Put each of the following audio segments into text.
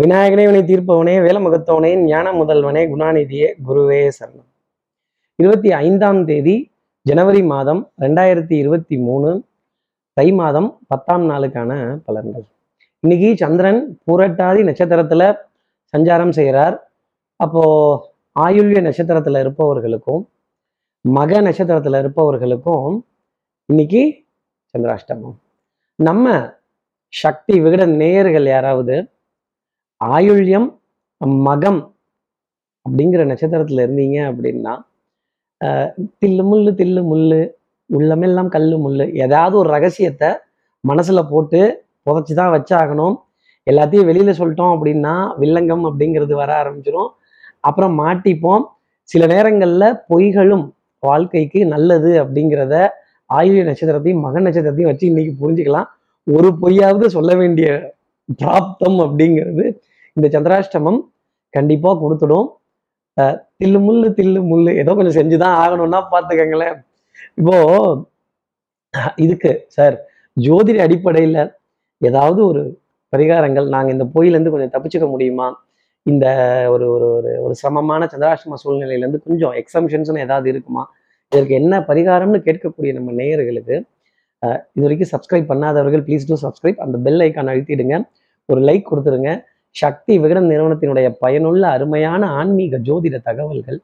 விநாயகனே வினை தீர்ப்பவனே வேலமுகத்தவனே ஞான முதல்வனே குணாநிதியே குருவே சரணம். இருபத்தி ஐந்தாம் தேதி ஜனவரி மாதம் ரெண்டாயிரத்தி இருபத்தி மூணு தை மாதம் பத்தாம் நாளுக்கான பலன்கள். இன்னைக்கு சந்திரன் பூரட்டாதி நட்சத்திரத்துல சஞ்சாரம் செய்கிறார் அப்போ ஆயுள்ய நட்சத்திரத்துல இருப்பவர்களுக்கும் மக நட்சத்திரத்துல இருப்பவர்களுக்கும் இன்னைக்கு சந்திராஷ்டமம். நம்ம சக்தி விகட நேயர்கள் யாராவது ஆயுள்யம் மகம் அப்படிங்கிற நட்சத்திரத்துல இருந்தீங்க அப்படின்னா ஆஹ் தில்லு முள்ளு தில்லு முள்ளு உள்ளமெல்லாம் கல்லு முள்ளு ஏதாவது ஒரு ரகசியத்தை மனசுல போட்டு புதைச்சி தான் வச்சாகணும். எல்லாத்தையும் வெளியில சொல்லிட்டோம் அப்படின்னா வில்லங்கம் அப்படிங்கிறது வர ஆரம்பிச்சிடும் அப்புறம் மாட்டிப்போம். சில நேரங்கள்ல பொய்களும் வாழ்க்கைக்கு நல்லது அப்படிங்கிறத ஆயுள்ய நட்சத்திரத்தையும் மக நட்சத்திரத்தையும் வச்சு இன்னைக்கு புரிஞ்சுக்கலாம். ஒரு பொய்யாவது சொல்ல வேண்டிய பிராப்தம் அப்படிங்கிறது இந்த சந்திராஷ்டமம் கண்டிப்பாக கொடுத்துடும். தில்லு முள்ளு தில்லு முள்ளு ஏதோ கொஞ்சம் செஞ்சுதான் ஆகணும்னா பார்த்துக்கங்களேன் இப்போ இதுக்கு சார் ஜோதிட அடிப்படையில் ஏதாவது ஒரு பரிகாரங்கள் நாங்கள் இந்த பொயிலேருந்து கொஞ்சம் தப்பிச்சுக்க முடியுமா? இந்த ஒரு ஒரு ஒரு ஒரு சிரமமான சந்திராஷ்டம சூழ்நிலையிலேருந்து கொஞ்சம் எக்ஸம்ஷன்ஸ்னு ஏதாவது இருக்குமா? இதற்கு என்ன பரிகாரம்னு கேட்கக்கூடிய நம்ம நேயர்களுக்கு இது வரைக்கும் சப்ஸ்கிரைப் பண்ணாதவர்கள் ப்ளீஸ் டூ சப்ஸ்கிரைப் அந்த பெல் ஐக்கான் அழுத்திடுங்க. ஒரு லைக் கொடுத்துருங்க. சக்தி விகடன் நிறுவனத்தினுடைய பயனுள்ள அருமையான ஆன்மீக ஜோதிட தகவல்கள்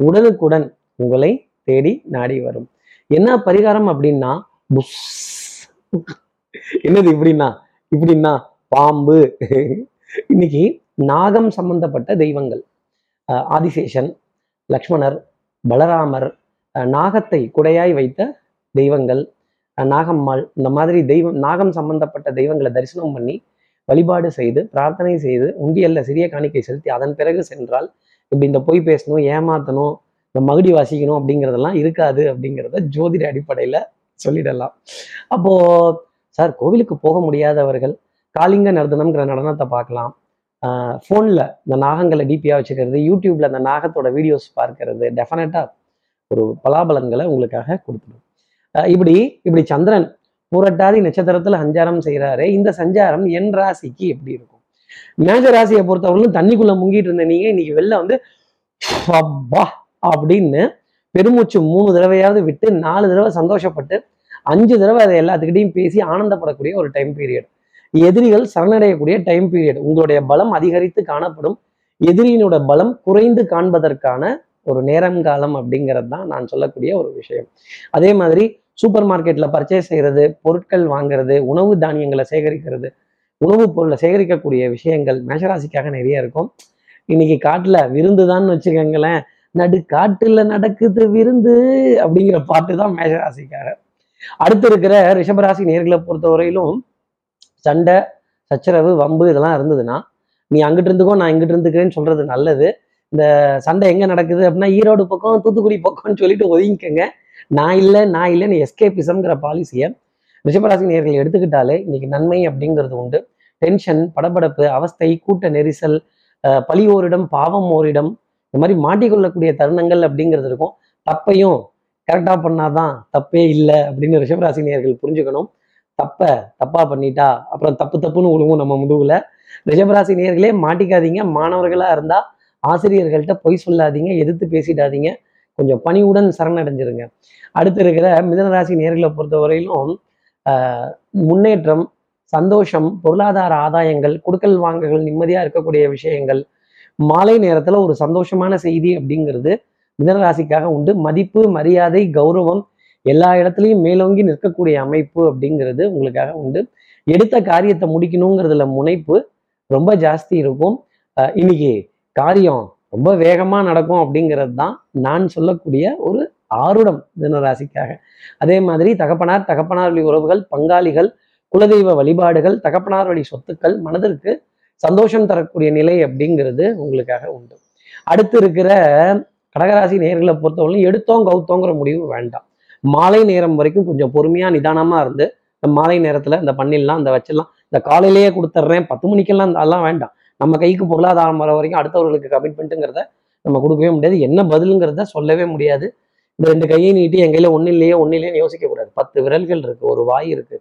உடனுக்குடன் உங்களை தேடி நாடி வரும். என்ன பரிகாரம் அப்படின்னா புஷ் என்னது இப்படின்னா? இப்படின்னா பாம்பு. இன்னைக்கு நாகம் சம்பந்தப்பட்ட தெய்வங்கள். ஆதிசேஷன் லக்ஷ்மணர் பலராமர் நாகத்தை குடையாய் வைத்த தெய்வங்கள் நாகம்மாள் இந்த மாதிரி தெய்வம் நாகம் சம்பந்தப்பட்ட தெய்வங்களை தரிசனம் பண்ணி வழிபாடு செய்து பிரார்த்தனை செய்து உண்டியல்ல சிறிய காணிக்கை செலுத்தி அதன் பிறகு சென்றால் இப்படி இந்த பொய் பேசணும் ஏமாத்தணும் இந்த மகுடி வாசிக்கணும் அப்படிங்கிறதெல்லாம் இருக்காது அப்படிங்கிறத ஜோதிட அடிப்படையில சொல்லிடலாம். அப்போ சார் கோவிலுக்கு போக முடியாதவர்கள் காளிங்க நர்தனம்ங்கிற நடனத்தை பார்க்கலாம். ஃபோனில் இந்த நாகங்களை டிபியாக வச்சுக்கிறது யூடியூப்ல அந்த நாகத்தோட வீடியோஸ் பார்க்கறது டெஃபினட்டாக ஒரு பலாபலன்களை உங்களுக்காக கொடுத்துடும். இப்படி இப்படி சந்திரன் புரட்டாதி நட்சத்திரத்துல சஞ்சாரம் செய்கிறாரு இந்த சஞ்சாரம் என் ராசிக்கு எப்படி இருக்கும்? மேஜ ராசியை பொறுத்தவரையிலும் தண்ணிக்குள்ள முங்கிட்டு இருந்த நீங்க இன்னைக்கு வெளில வந்து அப்பா அப்படின்னு பெருமூச்சு மூணு தடவையாவது விட்டு நாலு தடவை சந்தோஷப்பட்டு அஞ்சு தடவை அதை எல்லாத்துக்கிட்டையும் பேசி ஆனந்தப்படக்கூடிய ஒரு டைம் பீரியட் எதிரிகள் சரணடையக்கூடிய டைம் பீரியட் உங்களுடைய பலம் அதிகரித்து காணப்படும். எதிரியினோட பலம் குறைந்து காண்பதற்கான ஒரு நேரம் காலம் அப்படிங்கிறது தான் நான் சொல்லக்கூடிய ஒரு விஷயம். அதே மாதிரி சூப்பர் மார்க்கெட்ல பர்ச்சேஸ் செய்யறது பொருட்கள் வாங்குறது உணவு தானியங்களை சேகரிக்கிறது உணவுப் பொருளை சேகரிக்கக்கூடிய விஷயங்கள் மேஷராசிக்காக நிறைய இருக்கும். இன்னைக்கு காட்டுல விருந்துதான்னு வச்சுக்கோங்களேன். நடு காட்டுல நடக்குது விருந்து அப்படிங்கிற பாட்டு தான் மேஷராசிக்காக. அடுத்து இருக்கிற ரிஷபராசி நேர்களை பொறுத்தவரையிலும் சண்டை சச்சரவு வம்பு இதெல்லாம் இருந்ததுன்னா நீ அங்கிட்டு இருந்துக்கோ நான் இங்கிட்டு இருந்துக்கிறேன்னு சொல்றது நல்லது. இந்த சண்டை எங்க நடக்குது அப்படின்னா ஈரோடு பக்கம் தூத்துக்குடி பக்கம்னு சொல்லிட்டு ஒதுங்கிக்கங்க. நான் இல்லை நான் இல்லைன்னு எஸ்கேபிசம்ங்கிற பாலிசியை ரிஷபராசி நேர்கள் எடுத்துக்கிட்டாலே இன்னைக்கு நன்மை அப்படிங்கிறது உண்டு. டென்ஷன் படபடப்பு அவஸ்தை கூட்ட நெரிசல் அஹ் பழி ஓரிடம் பாவம் ஓரிடம் இந்த மாதிரி மாட்டிக்கொள்ளக்கூடிய தருணங்கள் அப்படிங்கிறது இருக்கும். தப்பையும் கரெக்டாக பண்ணாதான் தப்பே இல்லை அப்படின்னு ரிஷபராசி நேர்கள் புரிஞ்சுக்கணும். தப்ப தப்பா பண்ணிட்டா அப்புறம் தப்பு தப்புன்னு விழுவும் நம்ம முதுகுல. ரிஷபராசி நேர்களே மாட்டிக்காதீங்க. மாணவர்களா இருந்தா ஆசிரியர்கள்ட்ட பொய் சொல்லாதீங்க எதிர்த்து பேசிடாதீங்க. கொஞ்சம் பணிவுடன் சரணடைஞ்சிருங்க. அடுத்து இருக்கிற மிதனராசி நேர்களை பொறுத்தவரையிலும் வரையிலும் முன்னேற்றம் சந்தோஷம் பொருளாதார ஆதாயங்கள் கொடுக்கல் வாங்கல்கள் நிம்மதியாக இருக்கக்கூடிய விஷயங்கள் மாலை நேரத்தில் ஒரு சந்தோஷமான செய்தி அப்படிங்கிறது மிதனராசிக்காக உண்டு. மதிப்பு மரியாதை கௌரவம் எல்லா இடத்துலையும் மேலோங்கி நிற்கக்கூடிய அமைப்பு அப்படிங்கிறது உங்களுக்காக உண்டு. எடுத்த காரியத்தை முடிக்கணுங்கிறதுல முனைப்பு ரொம்ப ஜாஸ்தி இருக்கும். இன்னைக்கு காரியம் ரொம்ப வேகமாக நடக்கும் அப்படிங்கிறது தான் நான் சொல்லக்கூடிய ஒரு ஆருடம் தினராசிக்காக அதே மாதிரி தகப்பனார் தகப்பனார் வழி உறவுகள் பங்காளிகள் குலதெய்வ வழிபாடுகள் தகப்பனார் வழி சொத்துக்கள் மனதிற்கு சந்தோஷம் தரக்கூடிய நிலை அப்படிங்கிறது உங்களுக்காக உண்டு. அடுத்து இருக்கிற கடகராசி நேர்களை பொறுத்தவரையும் எடுத்தோம் கவுத்தோங்கிற முடிவு வேண்டாம். மாலை நேரம் வரைக்கும் கொஞ்சம் பொறுமையாக நிதானமாக இருந்து இந்த மாலை நேரத்தில் இந்த பண்ணிடலாம் இந்த வச்சிடலாம் இந்த காலையிலேயே கொடுத்துட்றேன் பத்து மணிக்கெல்லாம் அதெல்லாம் வேண்டாம். நம்ம கைக்கு பொருளாதாரம் வர வரைக்கும் அடுத்தவர்களுக்கு கமிட்மெண்ட்டுங்கிறத நம்ம கொடுக்கவே முடியாது. என்ன பதிலுங்கிறத சொல்லவே முடியாது. இந்த ரெண்டு கையை நீட்டி என் கையில ஒண்ணு இல்லையே ஒண்ணு இல்லையே யோசிக்க கூடாது பத்து விரல்கள் இருக்கு ஒரு வாய் இருக்கு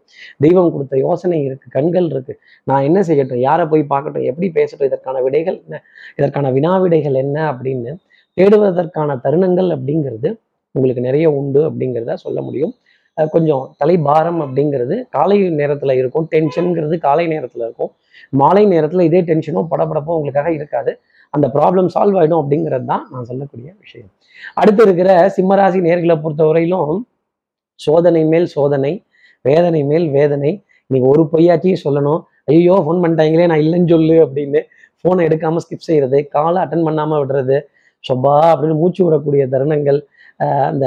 தெய்வம் கொடுத்த யோசனை இருக்கு கண்கள் இருக்கு. நான் என்ன செய்யட்டும் யாரை போய் பார்க்கட்டும் எப்படி பேசட்டும் இதற்கான விடைகள் என்ன இதற்கான வினா விடைகள் என்ன அப்படின்னு தேடுவதற்கான தருணங்கள் அப்படிங்கிறது உங்களுக்கு நிறைய உண்டு அப்படிங்கிறத சொல்ல முடியும். கொஞ்சம் தலைபாரம் அப்படிங்கிறது காலை நேரத்தில் இருக்கும். டென்ஷனுங்கிறது காலை நேரத்தில் இருக்கும். மாலை நேரத்தில் இதே டென்ஷனோ படப்படப்போ உங்களுக்காக இருக்காது. அந்த ப்ராப்ளம் சால்வ் ஆகிடும் அப்படிங்கிறது தான் நான் சொல்லக்கூடிய விஷயம். அடுத்து இருக்கிற சிம்மராசி நேர்களை பொறுத்தவரையிலும் சோதனை மேல் சோதனை வேதனை மேல் வேதனை. இன்னைக்கு ஒரு பொய்யாச்சியும் சொல்லணும். ஐயோ ஃபோன் பண்ணிட்டாங்களே நான் இல்லைன்னு சொல்லு அப்படின்னு ஃபோனை எடுக்காமல் ஸ்கிப் செய்கிறது காலை அட்டன் பண்ணாமல் விடுறது. சொப்பா அப்படின்னு மூச்சு விடக்கூடிய தருணங்கள். அந்த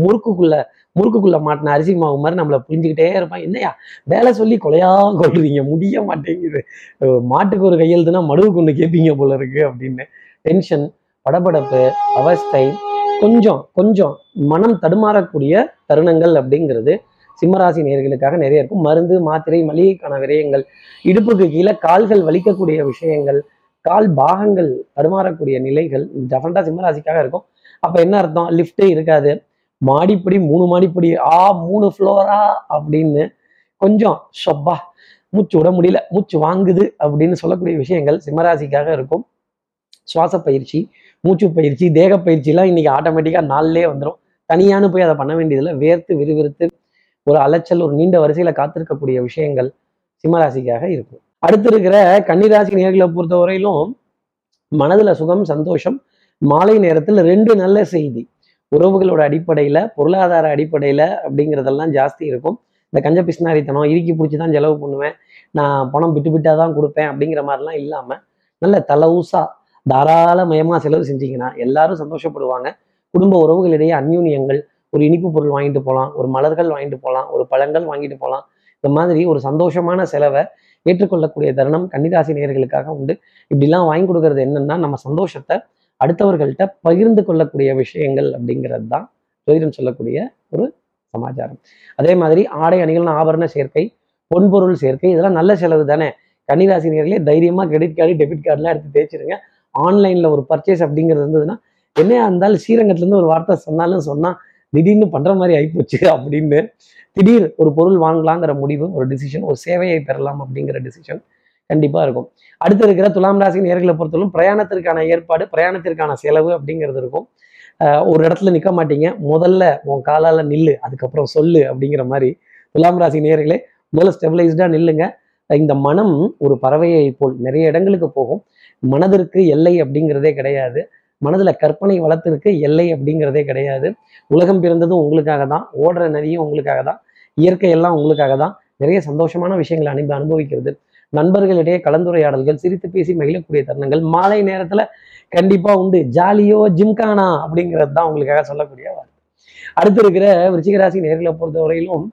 முறுக்குக்குள்ளே முறுக்குக்குள்ள முறுக்குக்குள்ள மாட்டின அரிசி மாவு மாதிரி நம்மளை புரிஞ்சுக்கிட்டே இருப்பான். என்னையா வேலை சொல்லி கொலையா கொள்றீங்க? முடிய மாட்டேங்குது. மாட்டுக்கு ஒரு கையெழுத்துனா மடுவுக்கு ஒன்று கேட்பீங்க போல இருக்கு அப்படின்னு. டென்ஷன் படபடப்பு அவஸ்தை கொஞ்சம் கொஞ்சம் மனம் தடுமாறக்கூடிய தருணங்கள் அப்படிங்கிறது சிம்மராசி நேர்களுக்காக நிறைய இருக்கும். மருந்து மாத்திரை மளிகைக்கான விரயங்கள் இடுப்புக்கு கீழே கால்கள் வலிக்கக்கூடிய விஷயங்கள் கால் பாகங்கள் தடுமாறக்கூடிய நிலைகள் டெஃபனட்டா சிம்மராசிக்காக இருக்கும். அப்ப என்ன அர்த்தம்? லிஃப்டே இருக்காது. மாடிப்படி மூணு மாடிப்படி ஆ மூணு ஃப்ளோரா அப்படின்னு கொஞ்சம் ஷொப்பா மூச்சு விட முடியல மூச்சு வாங்குது அப்படின்னு சொல்லக்கூடிய விஷயங்கள் சிம்மராசிக்காக இருக்கும். சுவாச பயிற்சி மூச்சு பயிற்சி தேக பயிற்சிலாம் இன்னைக்கு ஆட்டோமேட்டிக்காக நாளிலே வந்துடும் தனியானு போய் அதை பண்ண வேண்டியதில்லை. வேர்த்து விறுவிறுத்து ஒரு அலைச்சல் ஒரு நீண்ட வரிசையில காத்திருக்கக்கூடிய விஷயங்கள் சிம்மராசிக்காக இருக்கும். அடுத்து இருக்கிற கன்னிராசி நேர்களை பொறுத்தவரையிலும் மனதுல சுகம் சந்தோஷம் மாலை நேரத்தில் ரெண்டு நல்ல செய்தி. உறவுகளோட அடிப்படையில் பொருளாதார அடிப்படையில் அப்படிங்கிறதெல்லாம் ஜாஸ்தி இருக்கும். இந்த கஞ்ச பிஸ்னாரித்தனம் இறுக்கி பிடிச்சி தான் செலவு பண்ணுவேன். நான் பணம் விட்டு விட்டா தான் கொடுப்பேன் அப்படிங்கிற மாதிரிலாம் இல்லாமல் நல்ல தலவுசா தாராளமயமாக செலவு செஞ்சீங்கன்னா எல்லாரும் சந்தோஷப்படுவாங்க. குடும்ப உறவுகளிடையே அந்யூன்யங்கள் ஒரு இனிப்பு பொருள் வாங்கிட்டு போகலாம் ஒரு மலர்கள் வாங்கிட்டு போகலாம் ஒரு பழங்கள் வாங்கிட்டு போகலாம் இந்த மாதிரி ஒரு சந்தோஷமான செலவை ஏற்றுக்கொள்ளக்கூடிய தருணம் கன்னிராசி நேர்களுக்காக உண்டு. இப்படிலாம் வாங்கி கொடுக்கறது என்னன்னா நம்ம சந்தோஷத்தை அடுத்தவர்கள்ட்ட பகிர்ந்து கொள்ளக்கூடிய விஷயங்கள் அப்படிங்கிறது தான் ஜோதிடம் சொல்லக்கூடிய ஒரு சமாச்சாரம். அதே மாதிரி ஆடை அணிகள் ஆபரண சேர்க்கை பொன்பொருள் சேர்க்கை இதெல்லாம் நல்ல செலவு தானே? கன்னிராசினியர்களே தைரியமாக கிரெடிட் கார்டு டெபிட் கார்டுலாம் எடுத்து தேய்ச்சிருங்க. ஆன்லைனில் ஒரு பர்ச்சேஸ் அப்படிங்கிறது இருந்ததுன்னா என்னையா இருந்தாலும் ஸ்ரீரங்கத்துலேருந்து ஒரு வார்த்தை சொன்னாலும் சொன்னால் திடீர்னு பண்ணுற மாதிரி ஆகிப்போச்சு அப்படின்னு. திடீர் ஒரு பொருள் வாங்கலாங்கிற முடிவு ஒரு டிசிஷன் ஒரு சேவையை பெறலாம் அப்படிங்கிற டிசிஷன் கண்டிப்பாக இருக்கும். அடுத்து இருக்கிற துலாம் ராசி நேர்களை பொறுத்தவரைக்கும் பிரயாணத்திற்கான ஏற்பாடு பிரயாணத்திற்கான செலவு அப்படிங்கிறது இருக்கும். ஒரு இடத்துல நிற்க மாட்டீங்க. முதல்ல உன் காலால் நில்லு அதுக்கப்புறம் சொல்லு அப்படிங்கிற மாதிரி துலாம் ராசி நேர்களே முதல்ல ஸ்டெபிலைஸ்டாக நில்லுங்க. இந்த மனம் ஒரு பறவையை போல் நிறைய இடங்களுக்கு போகும். மனதிற்கு எல்லை அப்படிங்கிறதே கிடையாது. மனதில் கற்பனை வளத்திற்கு எல்லை அப்படிங்கிறதே கிடையாது. உலகம் பிறந்ததும் உங்களுக்காக தான். ஓடுற நதியும் உங்களுக்காக தான். இயற்கையெல்லாம் உங்களுக்காக தான். நிறைய சந்தோஷமான விஷயங்களை அனுப்பி அனுபவிக்கிறது. நண்பர்களிடையே கலந்துரையாடல்கள் சிரித்து பேசி மகிழக்கூடிய தருணங்கள் மாலை நேரத்துல கண்டிப்பா உண்டு. ஜாலியோ ஜிம்கானா அப்படிங்கிறது தான் உங்களுக்காக சொல்லக்கூடிய வார்த்தை. அடுத்து இருக்கிற விருச்சிகராசி நேர்களை பொறுத்தவரையிலும்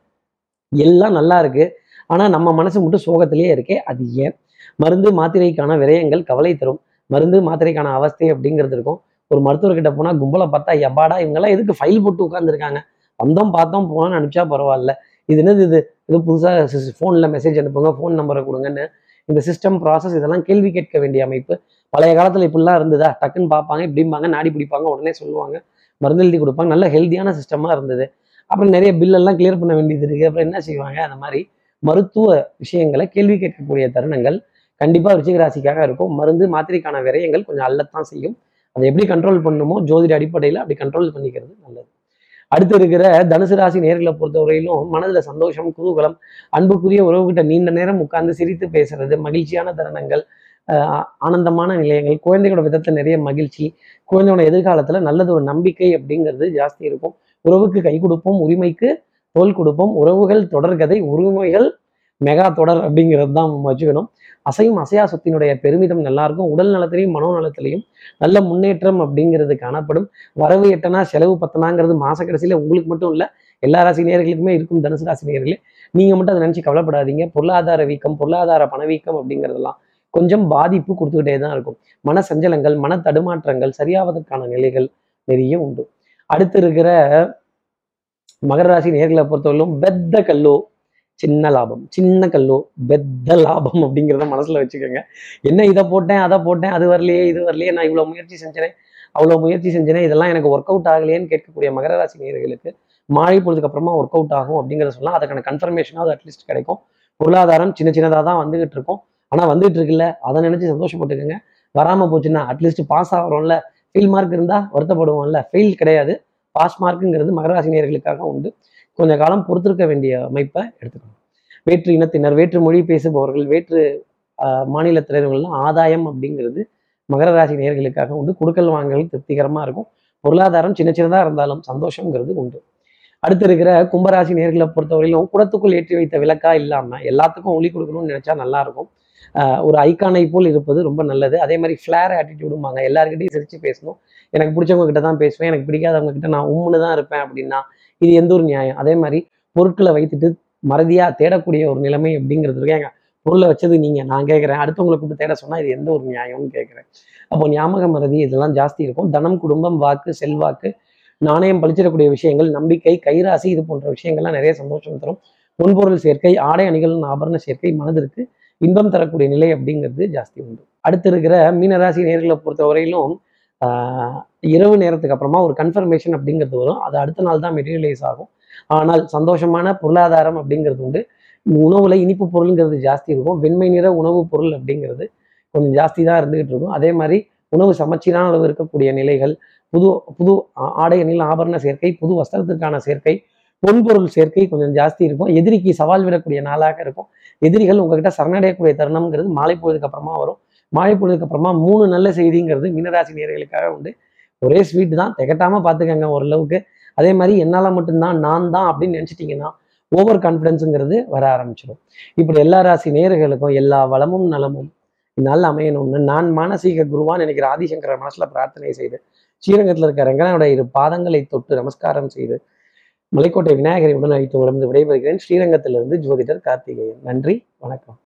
எல்லாம் நல்லா இருக்கு. ஆனா நம்ம மனசு மட்டும் சோகத்திலேயே இருக்கே அது ஏன்? மருந்து மாத்திரைக்கான விரயங்கள் கவலை தரும். மருந்து மாத்திரைக்கான அவஸ்தை அப்படிங்கிறது இருக்கும். ஒரு மருத்துவர்கிட்ட போனா கும்பலை பார்த்தா எப்பாடா இவங்கெல்லாம் எதுக்கு ஃபைல் போட்டு உட்காந்துருக்காங்க வந்தோம் பார்த்தோம் போனோம்னு அனுப்பிச்சா பரவாயில்ல. இது என்னது இது? இது புதுசாக ஃபோனில் மெசேஜ் அனுப்புங்க ஃபோன் நம்பரை கொடுங்கன்னு. இந்த சிஸ்டம் ப்ராசஸ் இதெல்லாம் கேள்வி கேட்க வேண்டிய அமைப்பு. பழைய காலத்தில் இப்படிலாம் இருந்ததா? டக்குன்னு பார்ப்பாங்க இப்படிம்பாங்க நாடி பிடிப்பாங்க உடனே சொல்லுவாங்க. மருந்து எழுதி கொடுப்பாங்க நல்ல ஹெல்த்தியான சிஸ்டமாக இருந்தது. அப்புறம் நிறைய பில்லெல்லாம் கிளியர் பண்ண வேண்டியது இருக்குது அப்புறம் என்ன செய்வாங்க? அந்த மாதிரி மருத்துவ விஷயங்களை கேள்வி கேட்கக்கூடிய தருணங்கள் கண்டிப்பாக ருச்சிகராசிக்காக இருக்கும். மருந்து மாத்திரைக்கான விரயங்கள் கொஞ்சம் அல்லத்தான் செய்யும். அதை எப்படி கண்ட்ரோல் பண்ணுமோ? ஜோதிட அடிப்படையில் அப்படி கண்ட்ரோல் பண்ணிக்கிறது நல்லது. அடுத்து இருக்கிற தனுசு ராசி நேர்களை பொறுத்தவரையிலும் மனதில் சந்தோஷம் குதூகலம் அன்புக்குரிய உறவுகிட்ட நீண்ட நேரம் உட்கார்ந்து சிரித்து பேசுறது மகிழ்ச்சியான தருணங்கள் ஆனந்தமான நிலையங்கள் குழந்தைகளோட விதத்தில் நிறைய மகிழ்ச்சி குழந்தையோட எதிர்காலத்தில் நல்லது ஒரு நம்பிக்கை அப்படிங்கிறது ஜாஸ்தி இருக்கும். உறவுக்கு கை கொடுப்போம் உரிமைக்கு தோல் கொடுப்போம் உறவுகள் தொடர்கதை உரிமைகள் மெகா தொடர் அப்படிங்கிறது தான் வச்சுக்கணும். அசையும் அசையா சொத்தினுடைய பெருமிதம் நல்லா இருக்கும் உடல் நலத்திலையும் மனோ நலத்திலையும் நல்ல முன்னேற்றம் அப்படிங்கிறது காணப்படும். வரவு எட்டனா செலவு பத்தனாங்கிறது மாச கடைசியில உங்களுக்கு மட்டும் இல்ல எல்லா ராசி நேர்களுக்குமே இருக்கும் தனுசு ராசி நேர்களே நீங்க மட்டும் அதை நினைச்சு கவலைப்படாதீங்க. பொருளாதார வீக்கம் பொருளாதார பணவீக்கம் அப்படிங்கிறதெல்லாம் கொஞ்சம் பாதிப்பு கொடுத்துக்கிட்டே தான் இருக்கும். மன சஞ்சலங்கள் மன தடுமாற்றங்கள் சரியாவதற்கான நிலைகள் நிறைய உண்டு. அடுத்து இருக்கிற மகர ராசி நேர்களை பொறுத்தவரையிலும் பெத்த கல்லோ சின்ன லாபம் சின்ன கல்லோ பெத்த லாபம் அப்படிங்கிறத மனசுல வச்சுக்கோங்க. என்ன இதை போட்டேன் அதை போட்டேன் அது வரலையே இது வரலையே நான் இவ்வளோ முயற்சி செஞ்சேனே அவ்வளோ முயற்சி செஞ்சேனே இதெல்லாம் எனக்கு ஒர்க் அவுட் ஆகலையேன்னு கேட்கக்கூடிய மகர ராசி நேர்களுக்கு மாலை பொழுதுக்கு அப்புறமா ஒர்க் அவுட் ஆகும் அப்படிங்கிறத சொல்லலாம் அதுக்கான கன்ஃபர்மேஷனாவது அட்லீஸ்ட் கிடைக்கும். பொருளாதாரம் சின்ன சின்னதாக தான் வந்துகிட்டு இருக்கும். ஆனால் வந்துகிட்டு இருக்குல்ல அதை நினச்சி சந்தோஷப்பட்டுக்கோங்க. வராமல் போச்சுன்னா அட்லீஸ்ட் பாஸ் ஆகிறோம்ல ஃபெயில் மார்க் இருந்தால் வருத்தப்படுவோம்ல. ஃபெயில் கிடையாது. பாஸ் மார்க்குங்கிறது மகராசி உண்டு. கொஞ்ச காலம் பொறுத்திருக்க வேண்டிய அமைப்பை எடுத்துக்கணும். வேற்று இனத்தினர் வேற்று மொழி பேசுபவர்கள் வேற்று மாநில மாநிலத்தினர்கள்லாம் ஆதாயம் அப்படிங்கிறது மகர ராசி நேர்களுக்காக உண்டு. கொடுக்கல் வாங்கல் திருப்திகரமாக இருக்கும். பொருளாதாரம் சின்ன சின்னதாக இருந்தாலும் சந்தோஷங்கிறது உண்டு. அடுத்து இருக்கிற கும்பராசி நேர்களை பொறுத்தவரையிலும் குடத்துக்குள் ஏற்றி வைத்த விளக்கா இல்லாமல் எல்லாத்துக்கும் ஒளி கொடுக்கணும்னு நினைச்சா நல்லா இருக்கும். ஒரு ஐக்கானை போல் இருப்பது ரொம்ப நல்லது. அதே மாதிரி ஃப்ளேர் ஆட்டிடியூடுமாங்க எல்லாருக்கிட்டையும் சிரித்து பேசணும். எனக்கு பிடிச்சவங்க கிட்ட தான் பேசுவேன். எனக்கு பிடிக்காதவங்க கிட்ட நான் உம்முன்னு தான் இருப்பேன் அப்படின்னா இது எந்த ஒரு நியாயம்? அதே மாதிரி பொருட்களை வைத்துட்டு மறதியாக தேடக்கூடிய ஒரு நிலைமை அப்படிங்கிறது இருக்கு. ஏங்க பொருளை வச்சது நீங்கள் நான் கேட்குறேன். அடுத்தவங்களை கூப்பிட்டு தேட சொன்னால் இது எந்த ஒரு நியாயம்னு கேட்குறேன். அப்போ ஞாபக மறதி இதெல்லாம் ஜாஸ்தி இருக்கும். தனம் குடும்பம் வாக்கு செல்வாக்கு நாணயம் பழிச்சிடக்கூடிய விஷயங்கள் நம்பிக்கை கைராசி இது போன்ற விஷயங்கள்லாம் நிறைய சந்தோஷம் தரும். பொன்பொருள் சேர்க்கை ஆடை அணிகள் ஆபரண சேர்க்கை மனதிற்கு இன்பம் தரக்கூடிய நிலை அப்படிங்கிறது ஜாஸ்தி உண்டு. அடுத்து இருக்கிற மீனராசி நேர்களை பொறுத்தவரையிலும் வரையிலும் இரவு நேரத்துக்கு அப்புறமா ஒரு கன்ஃபர்மேஷன் அப்படிங்கிறது வரும். அது அடுத்த நாள் தான் மெட்டீரியலைஸ் ஆகும். ஆனால் சந்தோஷமான பொருளாதாரம் அப்படிங்கிறது உண்டு. உணவுல இனிப்பு பொருளுங்கிறது ஜாஸ்தி இருக்கும். வெண்மை நிற உணவுப் பொருள் அப்படிங்கிறது கொஞ்சம் ஜாஸ்தி தான் இருந்துகிட்டு இருக்கும். அதே மாதிரி உணவு சமச்சீரான அளவு இருக்கக்கூடிய நிலைகள் புது புது ஆடை அணில் ஆபரண சேர்க்கை புது வஸ்திரத்திற்கான சேர்க்கை பொன்பொருள் சேர்க்கை கொஞ்சம் ஜாஸ்தி இருக்கும். எதிரிக்கு சவால் விடக்கூடிய நாளாக இருக்கும். எதிரிகள் உங்ககிட்ட சரணடையக்கூடிய தருணம்ங்கிறது மாலை பொழுதுக்கு அப்புறமா வரும். மாலை பொழுதுக்கு அப்புறமா மூணு நல்ல செய்திங்கிறது மீனராசி நேர்களுக்காக உண்டு. ஒரே ஸ்வீட் தான். திகட்டாம பார்த்துக்கங்க ஓரளவுக்கு. அதே மாதிரி என்னால் மட்டும்தான் நான் தான் அப்படின்னு நினச்சிட்டிங்கன்னா ஓவர் கான்ஃபிடென்ஸுங்கிறது வர ஆரம்பிச்சிடும் இப்படி எல்லா ராசி நேயர்களுக்கும் எல்லா வளமும் நலமும் இந்நாள் அமையணும்னு நான் மானசீக குருவான் நினைக்கிற ஆதிசங்கர மனசுல பிரார்த்தனை செய்து ஸ்ரீரங்கத்தில் இருக்க ரங்கனோட இரு பாதங்களை தொட்டு நமஸ்காரம் செய்து மலைக்கோட்டை விநாயகரை உடன் அழைத்து உடம்பு விடைபெறுகிறேன். ஸ்ரீரங்கத்திலிருந்து ஜோதிடர் கார்த்திகேயன். நன்றி. வணக்கம்.